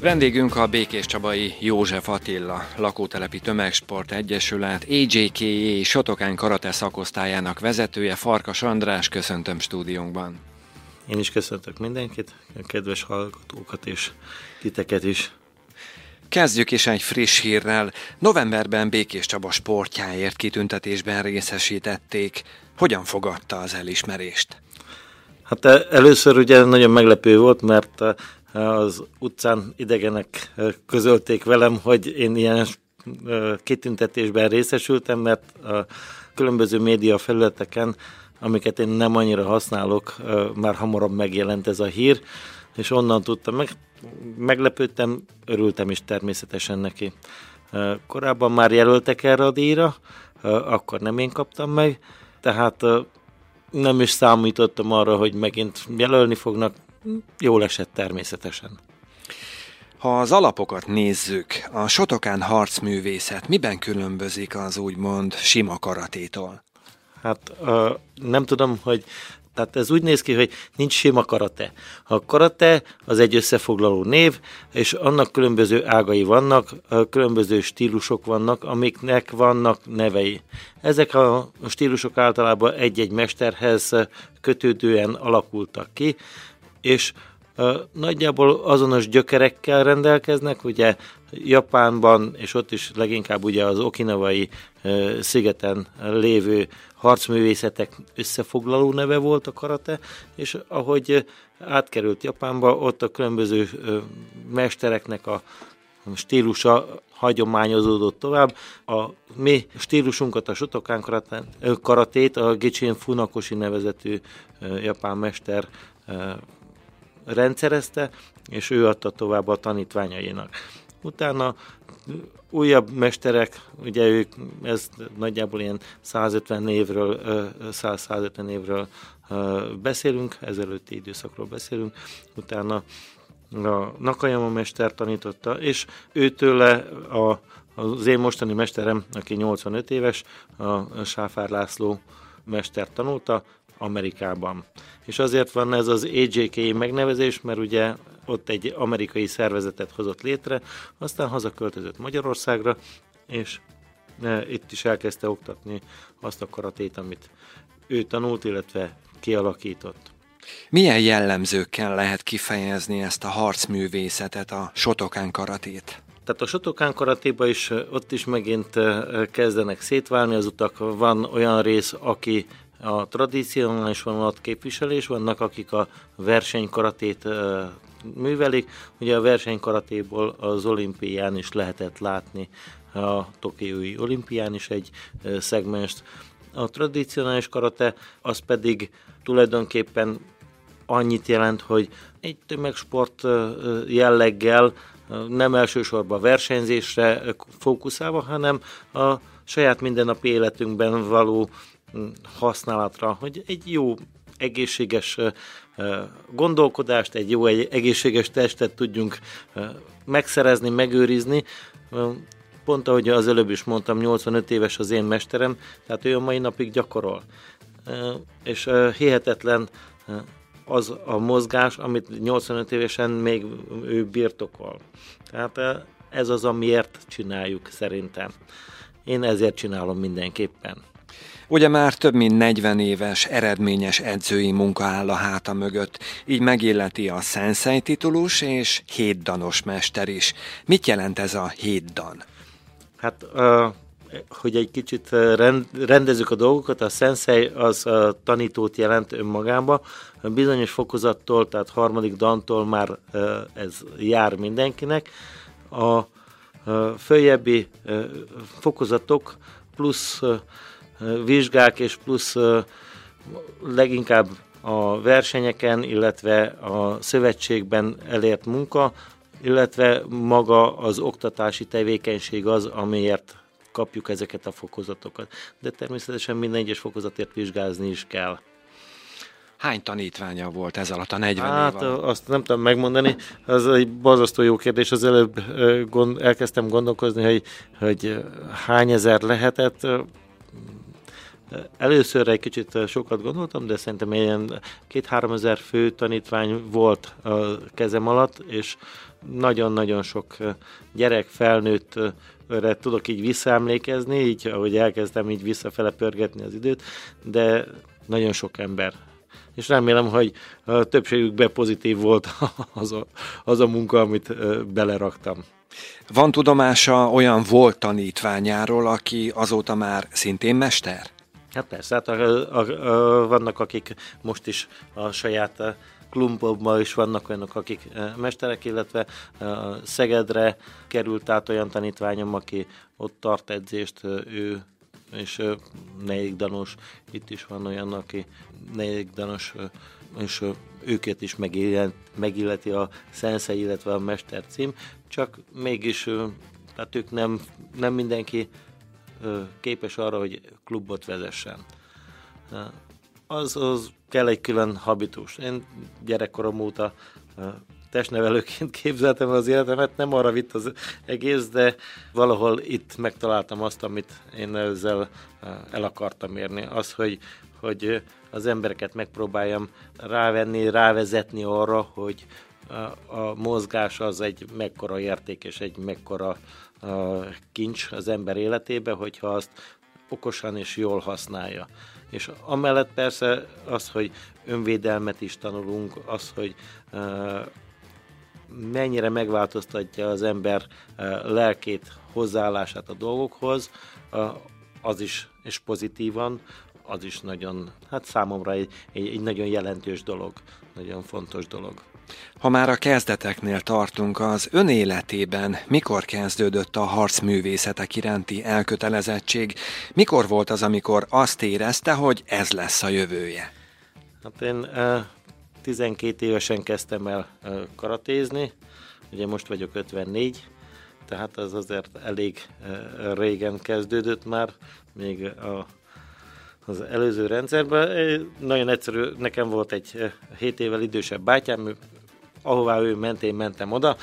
Vendégünk a Békés Csabai József Attila Lakótelepi Tömegsport Egyesület AJKE Sotokán Karate szakosztályának vezetője Farkas András, köszöntöm stúdiónkban. Én is köszöntök mindenkit, a kedves hallgatókat és titeket is. Kezdjük is egy friss hírrel. Novemberben Békés Csaba sportjáért kitüntetésben részesítették. Hogyan fogadta az elismerést? Hát először ugye nagyon meglepő volt, mert az utcán idegenek közölték velem, hogy én ilyen kitüntetésben részesültem, mert a különböző média felületeken, amiket én nem annyira használok, már hamarabb megjelent ez a hír, és onnan tudtam meg. Meglepődtem, örültem is természetesen neki. Korábban már jelöltek erre a díjra, akkor nem én kaptam meg, tehát nem is számítottam arra, hogy megint jelölni fognak, jól esett természetesen. Ha az alapokat nézzük, a Sotokán harcművészet miben különbözik az úgymond sima karatétól? Hát uh, nem tudom, hogy tehát ez úgy néz ki, hogy nincs sima karate. A karate az egy összefoglaló név, és annak különböző ágai vannak, különböző stílusok vannak, amiknek vannak nevei. Ezek a stílusok általában egy-egy mesterhez kötődően alakultak ki, és nagyjából azonos gyökerekkel rendelkeznek, ugye Japánban, és ott is leginkább ugye az okinavai szigeten lévő harcművészetek összefoglaló neve volt a karate, és ahogy átkerült Japánba, ott a különböző mestereknek a stílusa hagyományozódott tovább. A mi stílusunkat, a Shotokan karatét a Gichin Funakoshi nevezetű japán mester rendszerezte, és ő adta tovább a tanítványainak. Utána újabb mesterek, ugye ők, ez nagyjából ilyen 150 évről, 100-150 évről beszélünk, ezelőtti időszakról beszélünk, utána a Nakayama mester tanította, és őtőle a, az én mostani mesterem, aki 85 éves, a Sáfár László mester tanulta Amerikában. És azért van ez az AJK megnevezés, mert ugye ott egy amerikai szervezetet hozott létre, aztán hazaköltözött Magyarországra, és e, itt is elkezdte oktatni azt a karatét, amit ő tanult, illetve kialakított. Milyen jellemzőkkel lehet kifejezni ezt a harcművészetet, a sotokán karatét? Tehát a sotokán karatéba is, e, ott is megint e, kezdenek szétválni az utak. Van olyan rész, aki a tradicionális vonalat képviselés, vannak akik a versenykaratét művelik. Ugye a versenykaratéból az olimpián is lehetett látni a Tokiói olimpián is egy szegmest. A tradicionális karate az pedig tulajdonképpen annyit jelent, hogy egy tömegsport jelleggel nem elsősorban versenyzésre fókuszálva, hanem a saját mindennapi életünkben való használatra, hogy egy jó egészséges gondolkodást, egy jó egy egészséges testet tudjunk megszerezni, megőrizni. Pont ahogy az előbb is mondtam, 85 éves az én mesterem, tehát ő a mai napig gyakorol. És hihetetlen az a mozgás, amit 85 évesen még ő birtokol. Tehát ez az, amiért csináljuk szerintem. Én ezért csinálom mindenképpen. Ugye már több mint 40 éves eredményes edzői munka áll a háta mögött, így megilleti a sensei titulus és hétdanos mester is. Mit jelent ez a hétdan? Hát, hogy egy kicsit rend, rendezzük a dolgokat, a sensei az a tanítót jelent önmagába, bizonyos fokozattól, tehát harmadik dantól már ez jár mindenkinek. A följebbi fokozatok plusz vizsgák és plusz leginkább a versenyeken, illetve a szövetségben elért munka, illetve maga az oktatási tevékenység az, amiért kapjuk ezeket a fokozatokat. De természetesen minden egyes fokozatért vizsgázni is kell. Hány tanítványa volt ez alatt a 40 hát, év alatt? azt nem tudom megmondani, az egy borzasztó jó kérdés. Az előbb gond, elkezdtem gondolkozni, hogy, hogy hány ezer lehetett Először egy kicsit sokat gondoltam, de szerintem ilyen két-három ezer fő tanítvány volt a kezem alatt, és nagyon-nagyon sok gyerek, felnőtt tudok így visszaemlékezni, így ahogy elkezdtem így visszafele pörgetni az időt, de nagyon sok ember. És remélem, hogy a többségükben pozitív volt az a, az a munka, amit beleraktam. Van tudomása olyan volt tanítványáról, aki azóta már szintén mester? Hát persze, hát a, a, a, vannak akik most is a saját klubokban is vannak olyanok, akik mesterek, illetve Szegedre került át olyan tanítványom, aki ott tart edzést, ő és negyedik danos, itt is van olyan, aki negyedik danos, és őket is megillet, megilleti a szenszei, illetve a mester cím, csak mégis, tehát ők nem, nem mindenki képes arra, hogy klubot vezessen. Az, az kell egy külön habitus. Én gyerekkorom óta testnevelőként képzeltem az életemet, nem arra vitt az egész, de valahol itt megtaláltam azt, amit én ezzel el akartam érni. Az, hogy, hogy az embereket megpróbáljam rávenni, rávezetni arra, hogy a mozgás az egy mekkora érték és egy mekkora kincs az ember életébe, hogyha azt okosan és jól használja. És amellett persze az, hogy önvédelmet is tanulunk, az, hogy mennyire megváltoztatja az ember lelkét, hozzáállását a dolgokhoz, az is, és pozitívan, az is nagyon, hát számomra egy, egy, egy nagyon jelentős dolog, nagyon fontos dolog. Ha már a kezdeteknél tartunk, az ön életében mikor kezdődött a harcművészetek iránti elkötelezettség? Mikor volt az, amikor azt érezte, hogy ez lesz a jövője? Hát én 12 évesen kezdtem el karatézni, ugye most vagyok 54, tehát az azért elég régen kezdődött már, még a, az előző rendszerben. Nagyon egyszerű, nekem volt egy 7 évvel idősebb bátyám, ahová ő ment, én mentem oda,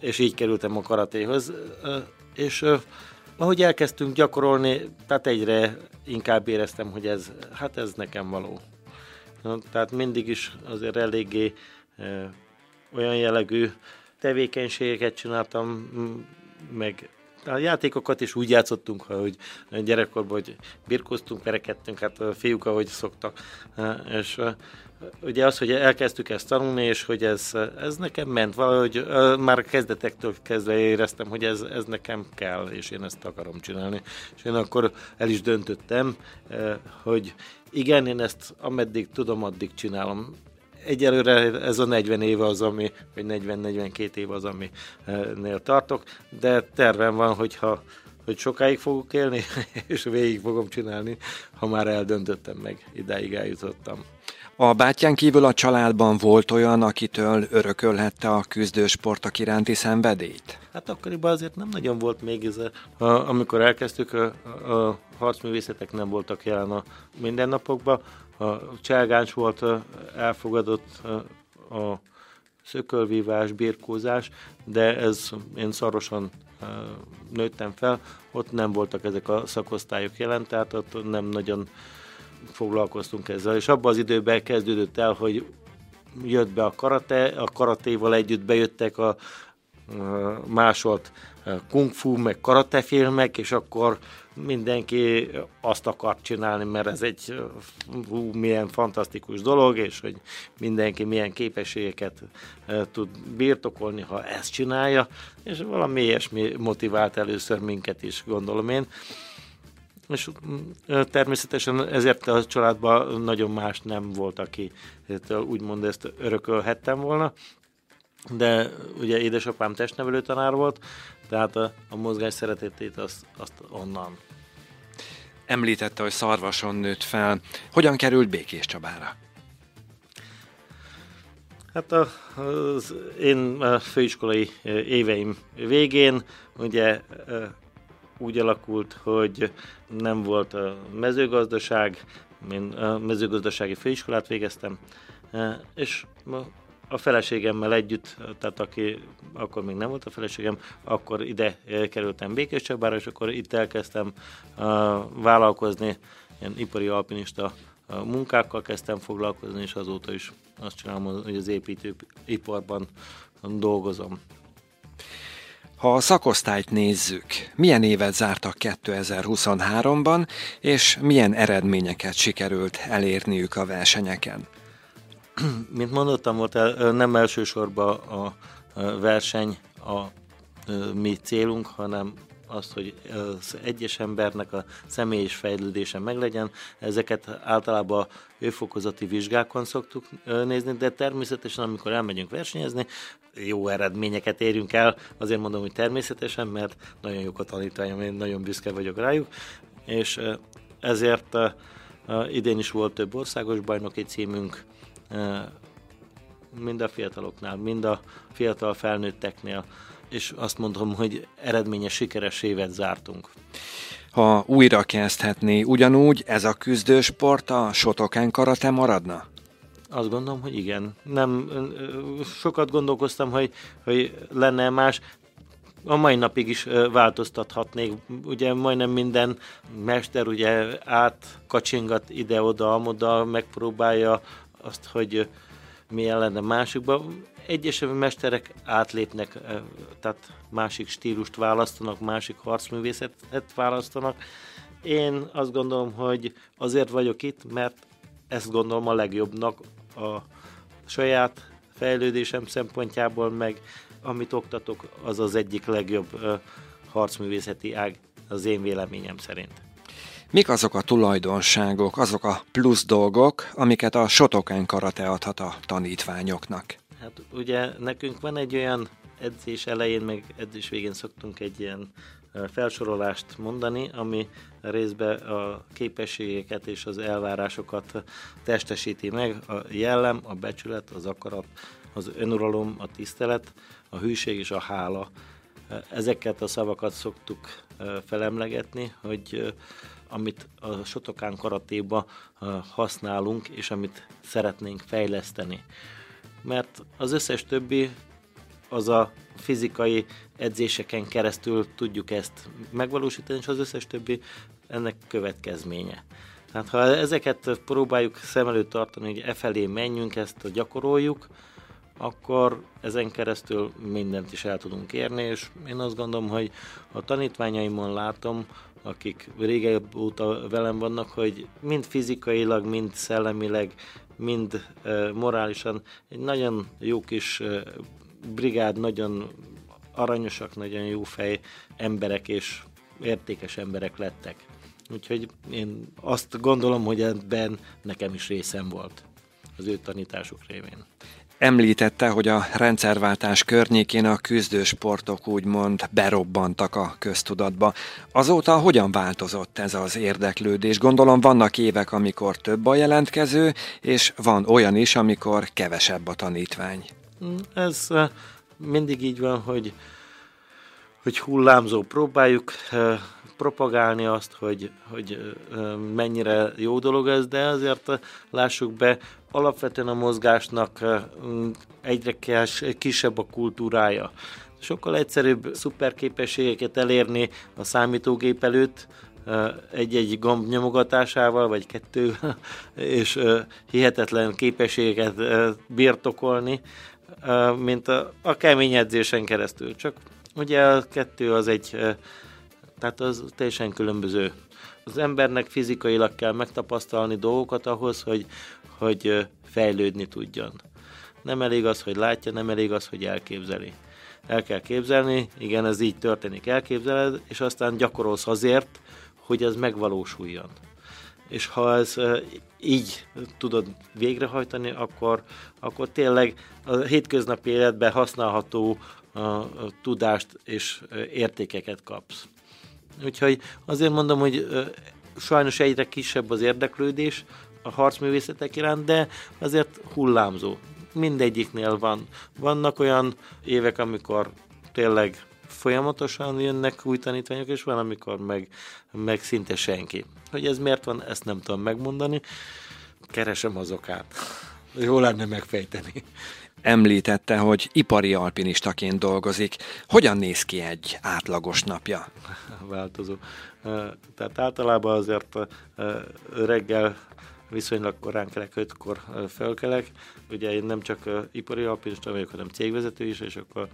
és így kerültem a karatéhoz. És ahogy elkezdtünk gyakorolni, tehát egyre inkább éreztem, hogy ez, hát ez nekem való. Tehát mindig is azért eléggé olyan jellegű tevékenységeket csináltam, meg a játékokat is úgy játszottunk, hogy gyerekkorban, hogy birkoztunk, verekedtünk, hát a fiúk, ahogy szoktak. És ugye az, hogy elkezdtük ezt tanulni, és hogy ez, ez nekem ment, valahogy már kezdetektől kezdve éreztem, hogy ez, ez nekem kell, és én ezt akarom csinálni. És én akkor el is döntöttem, hogy igen, én ezt ameddig tudom, addig csinálom egyelőre ez a 40 éve az, ami, vagy 40-42 év az, aminél tartok, de tervem van, hogyha hogy sokáig fogok élni, és végig fogom csinálni, ha már eldöntöttem meg, idáig eljutottam. A bátyán kívül a családban volt olyan, akitől örökölhette a küzdősportok iránti szenvedélyt? Hát akkoriban azért nem nagyon volt még ez. A, amikor elkezdtük, a, a harcművészetek nem voltak jelen a mindennapokban. A cselgáns volt elfogadott a szökölvívás, birkózás, de ez én szarosan nőttem fel, ott nem voltak ezek a szakosztályok jelen, tehát ott nem nagyon foglalkoztunk ezzel, és abban az időben kezdődött el, hogy jött be a karate, a karatéval együtt bejöttek a, másolt kung fu, meg karate filmek, és akkor mindenki azt akart csinálni, mert ez egy hú, milyen fantasztikus dolog, és hogy mindenki milyen képességeket tud birtokolni, ha ezt csinálja, és valami ilyesmi motivált először minket is, gondolom én és természetesen ezért a családban nagyon más nem volt, aki úgymond ezt örökölhettem volna, de ugye édesapám testnevelő tanár volt, tehát a, a mozgás szeretetét azt, azt onnan. Említette, hogy szarvason nőtt fel. Hogyan került Békés Csabára? Hát a, az én a főiskolai éveim végén ugye úgy alakult, hogy nem volt mezőgazdaság, én mezőgazdasági főiskolát végeztem, és a feleségemmel együtt, tehát aki akkor még nem volt a feleségem, akkor ide kerültem Békés Csabára, és akkor itt elkezdtem vállalkozni ilyen ipari alpinista munkákkal kezdtem foglalkozni, és azóta is azt csinálom, hogy az építőiparban dolgozom. Ha a szakosztályt nézzük, milyen évet zártak 2023-ban, és milyen eredményeket sikerült elérniük a versenyeken? Mint mondottam, volt el, nem elsősorban a verseny a mi célunk, hanem azt, hogy az egyes embernek a személyes fejlődése meglegyen. Ezeket általában őfokozati vizsgákon szoktuk nézni, de természetesen, amikor elmegyünk versenyezni, jó eredményeket érünk el. Azért mondom, hogy természetesen, mert nagyon jók a tanítványom, én nagyon büszke vagyok rájuk, és ezért idén is volt több országos bajnoki címünk, mind a fiataloknál, mind a fiatal felnőtteknél, és azt mondom, hogy eredményes, sikeres évet zártunk. Ha újra kezdhetné, ugyanúgy ez a küzdősport a Shotokan karate maradna? Azt gondolom, hogy igen. Nem, sokat gondolkoztam, hogy, hogy lenne más. A mai napig is változtathatnék. Ugye majdnem minden mester ugye átkacsingat ide-oda, amoda, megpróbálja azt, hogy milyen lenne másikban. Egyes mesterek átlépnek, tehát másik stílust választanak, másik harcművészetet választanak. Én azt gondolom, hogy azért vagyok itt, mert ezt gondolom a legjobbnak a saját fejlődésem szempontjából, meg amit oktatok, az az egyik legjobb harcművészeti ág az én véleményem szerint. Mik azok a tulajdonságok, azok a plusz dolgok, amiket a Sotokán karate adhat a tanítványoknak? Hát ugye nekünk van egy olyan edzés elején, meg edzés végén szoktunk egy ilyen felsorolást mondani, ami részben a képességeket és az elvárásokat testesíti meg. A jellem, a becsület, az akarat, az önuralom, a tisztelet, a hűség és a hála. Ezeket a szavakat szoktuk felemlegetni, hogy amit a Sotokán karatéba használunk, és amit szeretnénk fejleszteni. Mert az összes többi az a fizikai edzéseken keresztül tudjuk ezt megvalósítani, és az összes többi ennek következménye. Tehát ha ezeket próbáljuk szem előtt tartani, hogy e felé menjünk, ezt gyakoroljuk, akkor ezen keresztül mindent is el tudunk érni, és én azt gondolom, hogy a tanítványaimon látom, akik régebb óta velem vannak, hogy mind fizikailag, mind szellemileg, mind uh, morálisan egy nagyon jó kis uh, brigád, nagyon aranyosak, nagyon jó fej emberek és értékes emberek lettek. Úgyhogy én azt gondolom, hogy ebben nekem is részem volt az ő tanításuk révén. Említette, hogy a rendszerváltás környékén a küzdősportok úgymond berobbantak a köztudatba. Azóta hogyan változott ez az érdeklődés? Gondolom vannak évek, amikor több a jelentkező, és van olyan is, amikor kevesebb a tanítvány. Ez mindig így van, hogy, hogy hullámzó. Próbáljuk propagálni azt, hogy, hogy mennyire jó dolog ez, de azért lássuk be, alapvetően a mozgásnak egyre kisebb a kultúrája. Sokkal egyszerűbb szuperképességeket elérni a számítógép előtt, egy-egy gomb nyomogatásával, vagy kettő, és hihetetlen képességeket birtokolni, mint a, a kemény edzésen keresztül. Csak ugye a kettő az egy, tehát az teljesen különböző. Az embernek fizikailag kell megtapasztalni dolgokat ahhoz, hogy, hogy fejlődni tudjon. Nem elég az, hogy látja, nem elég az, hogy elképzeli. El kell képzelni, igen, ez így történik, elképzeled, és aztán gyakorolsz azért, hogy ez megvalósuljon. És ha ez így tudod végrehajtani, akkor, akkor tényleg a hétköznapi életben használható tudást és értékeket kapsz. Úgyhogy azért mondom, hogy sajnos egyre kisebb az érdeklődés, a harcművészetek iránt, de azért hullámzó. Mindegyiknél van. Vannak olyan évek, amikor tényleg folyamatosan jönnek új tanítványok, és van, amikor meg, meg szinte senki. Hogy ez miért van, ezt nem tudom megmondani. Keresem az okát. Jó lenne megfejteni. Említette, hogy ipari alpinistaként dolgozik. Hogyan néz ki egy átlagos napja? Változó. Tehát általában azért reggel viszonylag korán kelek, 5-kor felkelek. Ugye én nem csak ipari alpinista vagyok, hanem cégvezető is, és akkor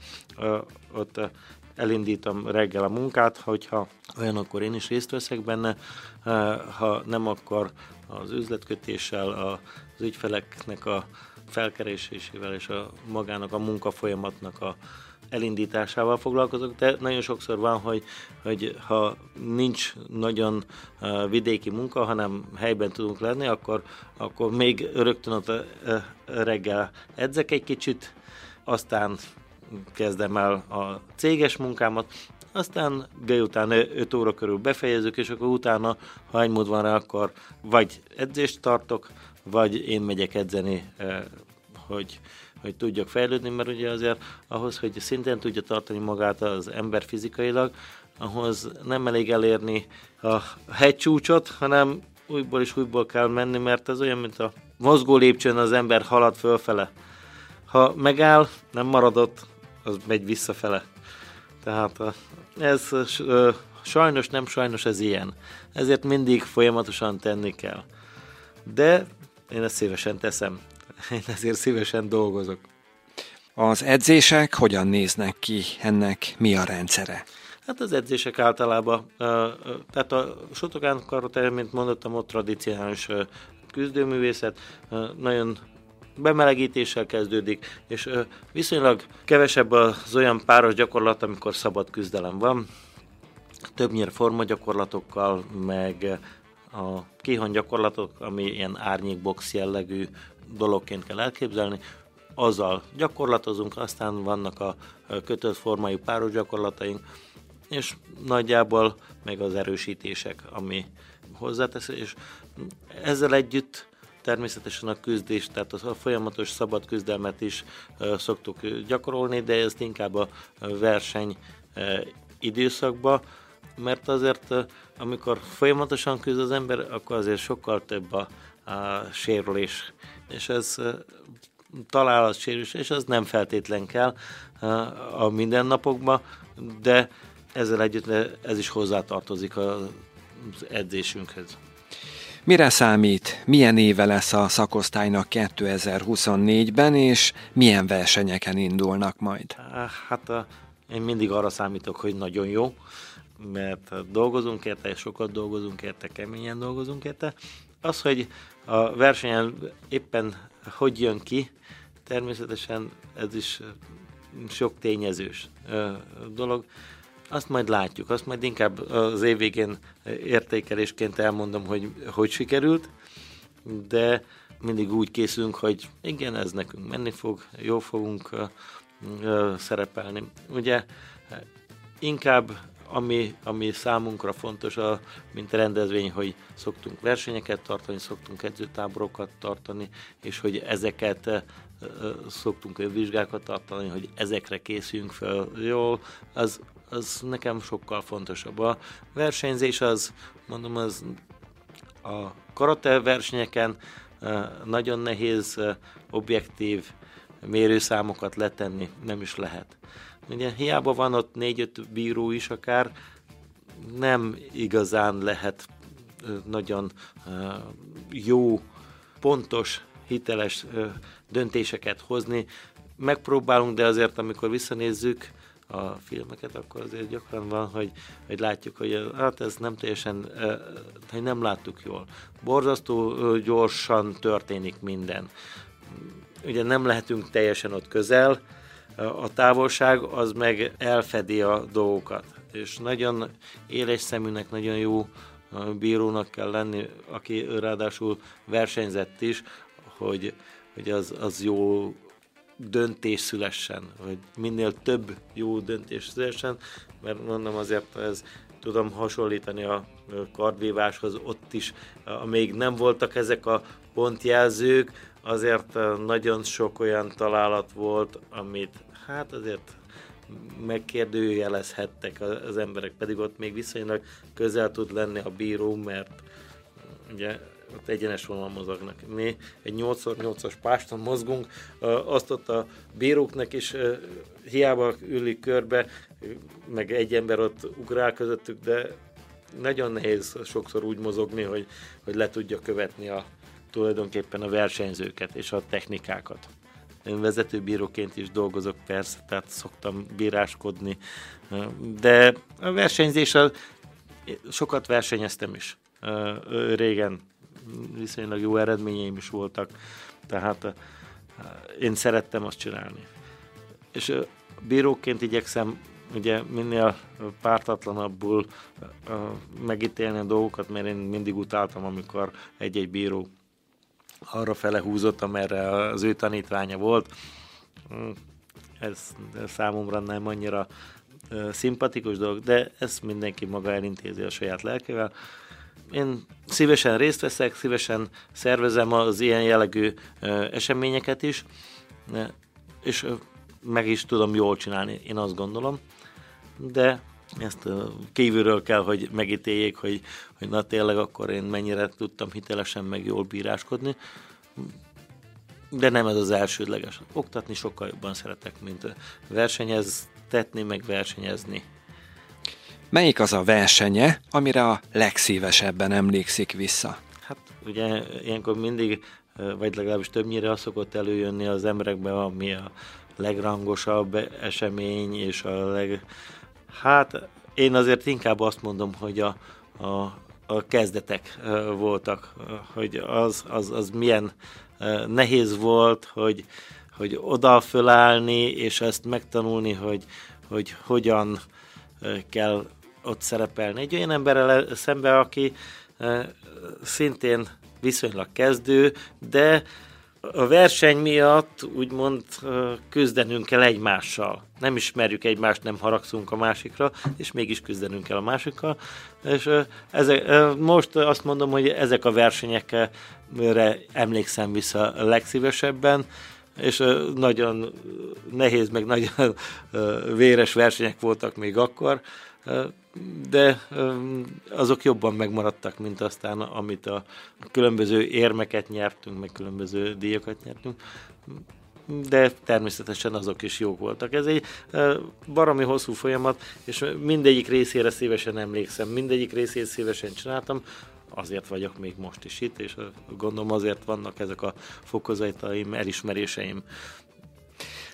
ott elindítom reggel a munkát, hogyha olyan, akkor én is részt veszek benne, ha nem, akkor az üzletkötéssel, az ügyfeleknek a felkeresésével és a magának a munkafolyamatnak a elindításával foglalkozok, de nagyon sokszor van, hogy, hogy ha nincs nagyon vidéki munka, hanem helyben tudunk lenni, akkor, akkor még rögtön ott reggel edzek egy kicsit, aztán kezdem el a céges munkámat, aztán délután 5 óra körül befejezök, és akkor utána, ha egy mód van rá, akkor vagy edzést tartok, vagy én megyek edzeni, hogy, hogy tudjak fejlődni, mert ugye azért ahhoz, hogy szintén tudja tartani magát az ember fizikailag, ahhoz nem elég elérni a hegycsúcsot, hanem újból és újból kell menni, mert ez olyan, mint a mozgó lépcsőn az ember halad fölfele. Ha megáll, nem maradott, az megy visszafele. Tehát ez sajnos, nem sajnos ez ilyen. Ezért mindig folyamatosan tenni kell. De én ezt szívesen teszem. Én ezért szívesen dolgozok. Az edzések hogyan néznek ki? Ennek mi a rendszere? Hát az edzések általában, tehát a Sotogán karote, mint mondottam, ott tradicionális küzdőművészet, nagyon bemelegítéssel kezdődik, és viszonylag kevesebb az olyan páros gyakorlat, amikor szabad küzdelem van. Többnyire formagyakorlatokkal, meg a kihon gyakorlatok, ami ilyen árnyékbox jellegű dologként kell elképzelni, azzal gyakorlatozunk, aztán vannak a kötött formájú páros gyakorlataink, és nagyjából meg az erősítések, ami hozzátesz, és ezzel együtt természetesen a küzdés, tehát a folyamatos szabad küzdelmet is szoktuk gyakorolni, de ezt inkább a verseny időszakban, mert azért amikor folyamatosan küzd az ember, akkor azért sokkal több a, a sérülés, és ez találatsérülés, és az nem feltétlen kell a mindennapokban, de ezzel együtt ez is hozzátartozik az edzésünkhez. Mire számít, milyen éve lesz a szakosztálynak 2024-ben, és milyen versenyeken indulnak majd? Hát a, én mindig arra számítok, hogy nagyon jó, mert dolgozunk érte, sokat dolgozunk érte, keményen dolgozunk érte. Az, hogy a versenyen éppen hogy jön ki, természetesen ez is sok tényezős dolog. Azt majd látjuk, azt majd inkább az év végén értékelésként elmondom, hogy hogy sikerült, de mindig úgy készülünk, hogy igen, ez nekünk menni fog, jó fogunk szerepelni. Ugye inkább ami, ami számunkra fontos, a, mint rendezvény, hogy szoktunk versenyeket tartani, szoktunk edzőtáborokat tartani, és hogy ezeket szoktunk vizsgákat tartani, hogy ezekre készüljünk fel jól, az, az nekem sokkal fontosabb. A versenyzés az, mondom, az a karate versenyeken nagyon nehéz objektív mérőszámokat letenni, nem is lehet. Ugye hiába van ott négy-öt bíró is akár, nem igazán lehet nagyon jó, pontos, hiteles döntéseket hozni. Megpróbálunk, de azért amikor visszanézzük, a filmeket, akkor azért gyakran van, hogy, hogy látjuk, hogy hát ez nem teljesen, hogy nem láttuk jól. Borzasztó gyorsan történik minden. Ugye nem lehetünk teljesen ott közel, a távolság az meg elfedi a dolgokat. És nagyon éles szeműnek, nagyon jó bírónak kell lenni, aki ráadásul versenyzett is, hogy, hogy az, az jó döntés szülessen, hogy minél több jó döntés szülessen, mert mondom azért ez tudom hasonlítani a kardvíváshoz, ott is, még nem voltak ezek a pontjelzők, azért nagyon sok olyan találat volt, amit hát azért megkérdőjelezhettek az emberek, pedig ott még viszonylag közel tud lenni a bíró, mert ugye ott egyenes vonal mozognak. Mi egy 8x8-as páston mozgunk, azt ott a bíróknak is hiába ülik körbe, meg egy ember ott ugrál közöttük, de nagyon nehéz sokszor úgy mozogni, hogy, hogy le tudja követni a, tulajdonképpen a versenyzőket és a technikákat. Én vezetőbíróként is dolgozok persze, tehát szoktam bíráskodni, de a versenyzés, sokat versenyeztem is. Régen viszonylag jó eredményeim is voltak, tehát én szerettem azt csinálni. És bíróként igyekszem ugye minél pártatlanabbul megítélni a dolgokat, mert én mindig utáltam, amikor egy-egy bíró arra fele húzott, amerre az ő tanítványa volt. Hm, ez számomra nem annyira szimpatikus dolog, de ezt mindenki maga elintézi a saját lelkével. Én szívesen részt veszek, szívesen szervezem az ilyen jellegű eseményeket is, és meg is tudom jól csinálni, én azt gondolom, de ezt kívülről kell, hogy megítéljék, hogy, hogy na tényleg akkor én mennyire tudtam hitelesen meg jól bíráskodni. De nem ez az elsődleges. Oktatni sokkal jobban szeretek, mint versenyeztetni, meg versenyezni. Melyik az a versenye, amire a legszívesebben emlékszik vissza? Hát ugye ilyenkor mindig, vagy legalábbis többnyire az szokott előjönni az emberekbe, ami a legrangosabb esemény, és a leg, Hát én azért inkább azt mondom, hogy a, a, a kezdetek voltak, hogy az, az, az milyen nehéz volt, hogy, hogy oda fölállni, és ezt megtanulni, hogy, hogy hogyan kell ott szerepelni. Egy olyan emberrel szembe, aki szintén viszonylag kezdő, de a verseny miatt úgymond küzdenünk kell egymással. Nem ismerjük egymást, nem haragszunk a másikra, és mégis küzdenünk kell a másikkal. És ezek, most azt mondom, hogy ezek a versenyekre emlékszem vissza legszívesebben, és nagyon nehéz, meg nagyon véres versenyek voltak még akkor, de azok jobban megmaradtak, mint aztán, amit a különböző érmeket nyertünk, meg különböző díjakat nyertünk de természetesen azok is jók voltak. Ez egy baromi hosszú folyamat, és mindegyik részére szívesen emlékszem, mindegyik részét szívesen csináltam, azért vagyok még most is itt, és gondolom azért vannak ezek a fokozataim, elismeréseim.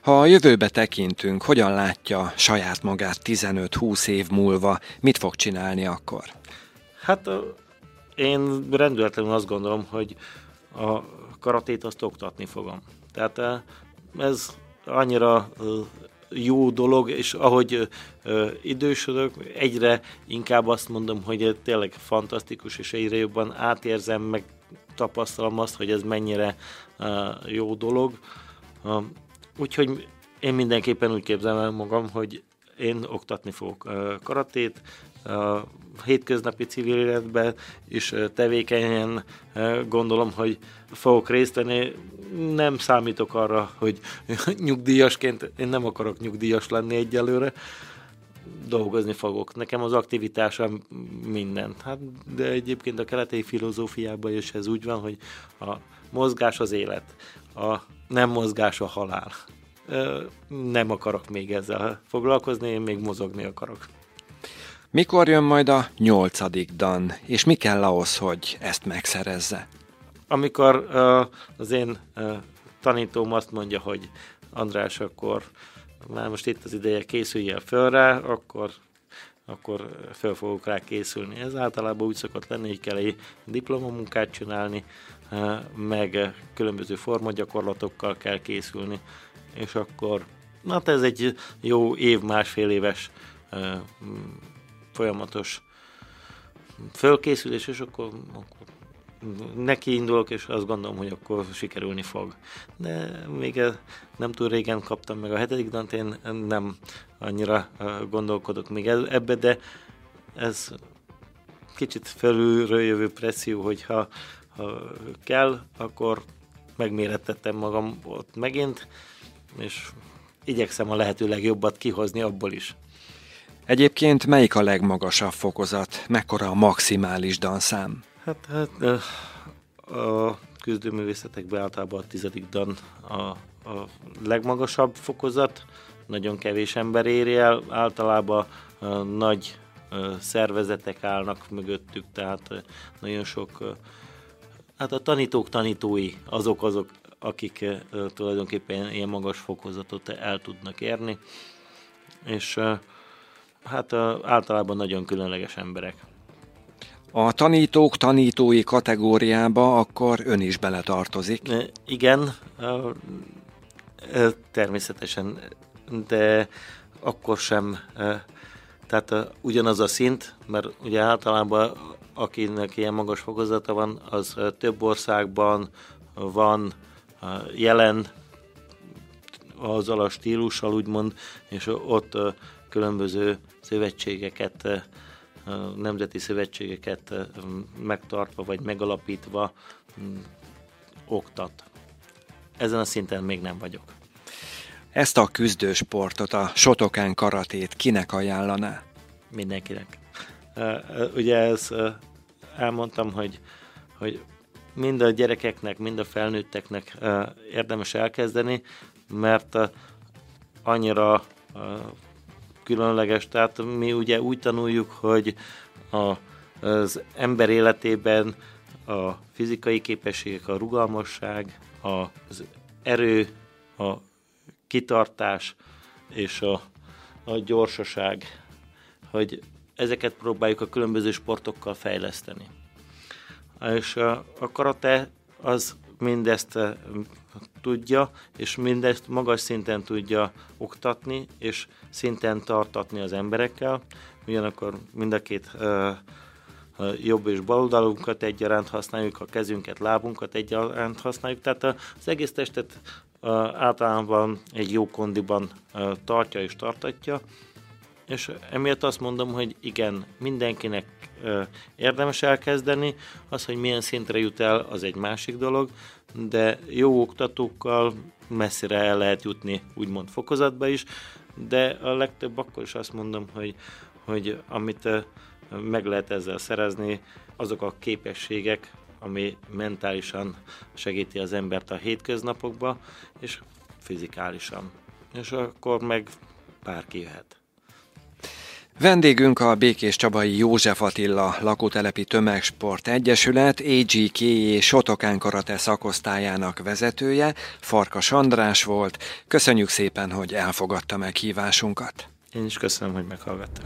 Ha a jövőbe tekintünk, hogyan látja saját magát 15-20 év múlva, mit fog csinálni akkor? Hát én rendületlenül azt gondolom, hogy a karatét azt oktatni fogom. Tehát ez annyira jó dolog, és ahogy idősödök, egyre inkább azt mondom, hogy tényleg fantasztikus, és egyre jobban átérzem, meg tapasztalom azt, hogy ez mennyire jó dolog. Úgyhogy én mindenképpen úgy képzelem el magam, hogy én oktatni fogok karatét, a hétköznapi civil életben is tevékenyen gondolom, hogy fogok részt venni. Nem számítok arra, hogy nyugdíjasként, én nem akarok nyugdíjas lenni egyelőre, dolgozni fogok. Nekem az aktivitásom minden. Hát, de egyébként a keleti filozófiában is ez úgy van, hogy a mozgás az élet, a nem mozgás a halál. Nem akarok még ezzel foglalkozni, én még mozogni akarok. Mikor jön majd a nyolcadik dan, és mi kell ahhoz, hogy ezt megszerezze? Amikor az én tanítóm azt mondja, hogy András, akkor már most itt az ideje, készüljél föl rá, akkor akkor föl fogok rá készülni. Ez általában úgy szokott lenni, hogy kell egy diplomamunkát csinálni, meg különböző formagyakorlatokkal kell készülni, és akkor hát ez egy jó év, másfél éves folyamatos fölkészülés, és akkor, akkor neki indulok, és azt gondolom, hogy akkor sikerülni fog. De még nem túl régen kaptam meg a hetedik dant, én nem annyira gondolkodok még ebbe, de ez kicsit felülről jövő presszió, hogyha ha kell, akkor megmérettettem magam ott megint, és igyekszem a lehető legjobbat kihozni abból is. Egyébként melyik a legmagasabb fokozat? Mekkora a maximális danszám? Hát, hát a küzdőművészetekben általában a tizedik dan a, a legmagasabb fokozat, nagyon kevés ember éri el, általában a nagy szervezetek állnak mögöttük, tehát nagyon sok, hát a tanítók tanítói azok azok, akik tulajdonképpen ilyen magas fokozatot el tudnak érni, és hát általában nagyon különleges emberek. A tanítók tanítói kategóriába akkor ön is beletartozik. Igen, természetesen, de akkor sem, tehát ugyanaz a szint, mert ugye általában akinek ilyen magas fokozata van, az több országban van jelen azzal a stílussal úgymond, és ott különböző szövetségeket nemzeti szövetségeket megtartva vagy megalapítva oktat. Ezen a szinten még nem vagyok. Ezt a küzdősportot, a sotokán karatét kinek ajánlaná? Mindenkinek. Ugye ez elmondtam, hogy, hogy mind a gyerekeknek, mind a felnőtteknek érdemes elkezdeni, mert annyira különleges. Tehát mi ugye úgy tanuljuk, hogy a, az ember életében a fizikai képességek, a rugalmasság, az erő, a kitartás és a, a gyorsaság, hogy ezeket próbáljuk a különböző sportokkal fejleszteni. És a, a karate az mindezt tudja, és mindezt magas szinten tudja oktatni, és szinten tartatni az emberekkel. Ugyanakkor mind a két uh, jobb és bal oldalunkat egyaránt használjuk, a kezünket, lábunkat egyaránt használjuk, tehát az egész testet általában egy jó kondiban tartja és tartatja, és emiatt azt mondom, hogy igen, mindenkinek érdemes elkezdeni, az, hogy milyen szintre jut el, az egy másik dolog, de jó oktatókkal messzire el lehet jutni, úgymond fokozatba is, de a legtöbb akkor is azt mondom, hogy, hogy amit meg lehet ezzel szerezni, azok a képességek, ami mentálisan segíti az embert a hétköznapokba, és fizikálisan. És akkor meg bárki jöhet. Vendégünk a Békés Csabai József Attila lakótelepi Tömegsport Egyesület AGK Sotokán Karate szakosztályának vezetője, Farkas András volt. Köszönjük szépen, hogy elfogadta meghívásunkat. Én is köszönöm, hogy meghallgattak.